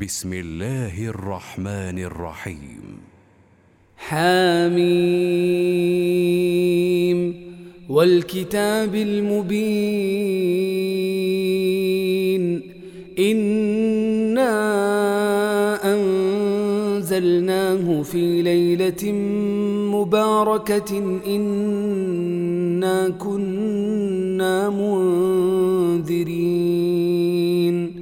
بسم الله الرحمن الرحيم. حاميم. والكتاب المبين. إنا أنزلناه في ليلة مباركة. إنا كنا منذرين.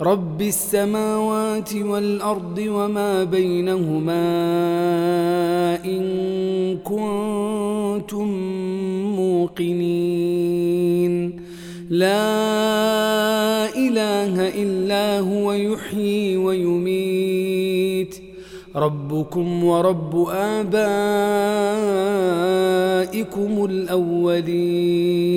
رب السماوات والأرض وما بينهما إن كنتم موقنين. لا إله إلا هو يحيي ويميت. ربكم ورب آبائكم الأولين.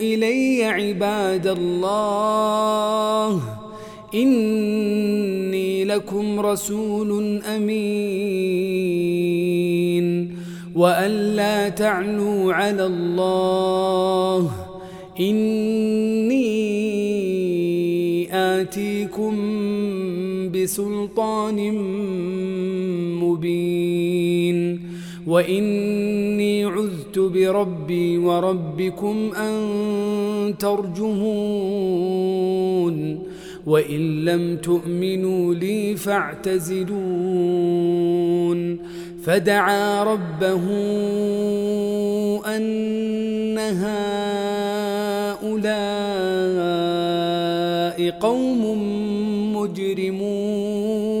إلي عباد الله. إني لكم رسول أمين. وأن لا تعلوا على الله. إني آتيكم بسلطان مبين. وإني عذت بربي وربكم أن ترجمون وإن لم تؤمنوا لي فاعتزلون فدعا ربه أن هؤلاء قوم مجرمون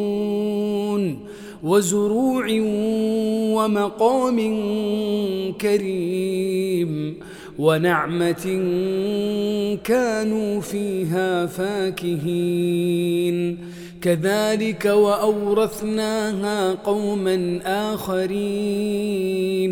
وزروع ومقام كريم ونعمة كانوا فيها فاكهين. كذلك وأورثناها قوما آخرين.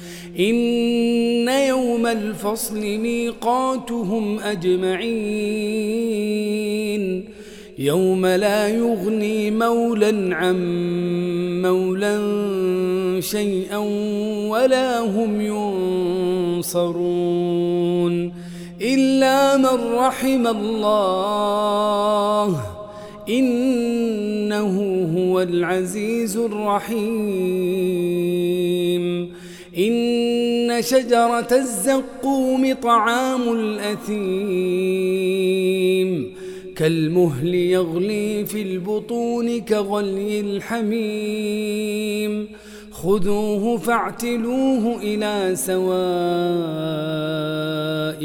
إن يوم الفصل ميقاتهم أجمعين. يوم لا يغني مولا عن مولا شيئا ولا هم ينصرون. إلا من رحم الله. إنه هو العزيز الرحيم. إن شجرة الزقوم طعام الأثيم كالمهل يغلي في البطون كغلي الحميم خذوه فاعتلوه إلى سواء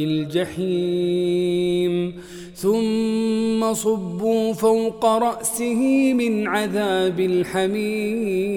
الجحيم ثم صبوا فوق رأسه من عذاب الحميم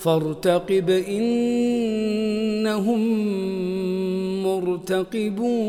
فارتقب إنهم مرتقبون.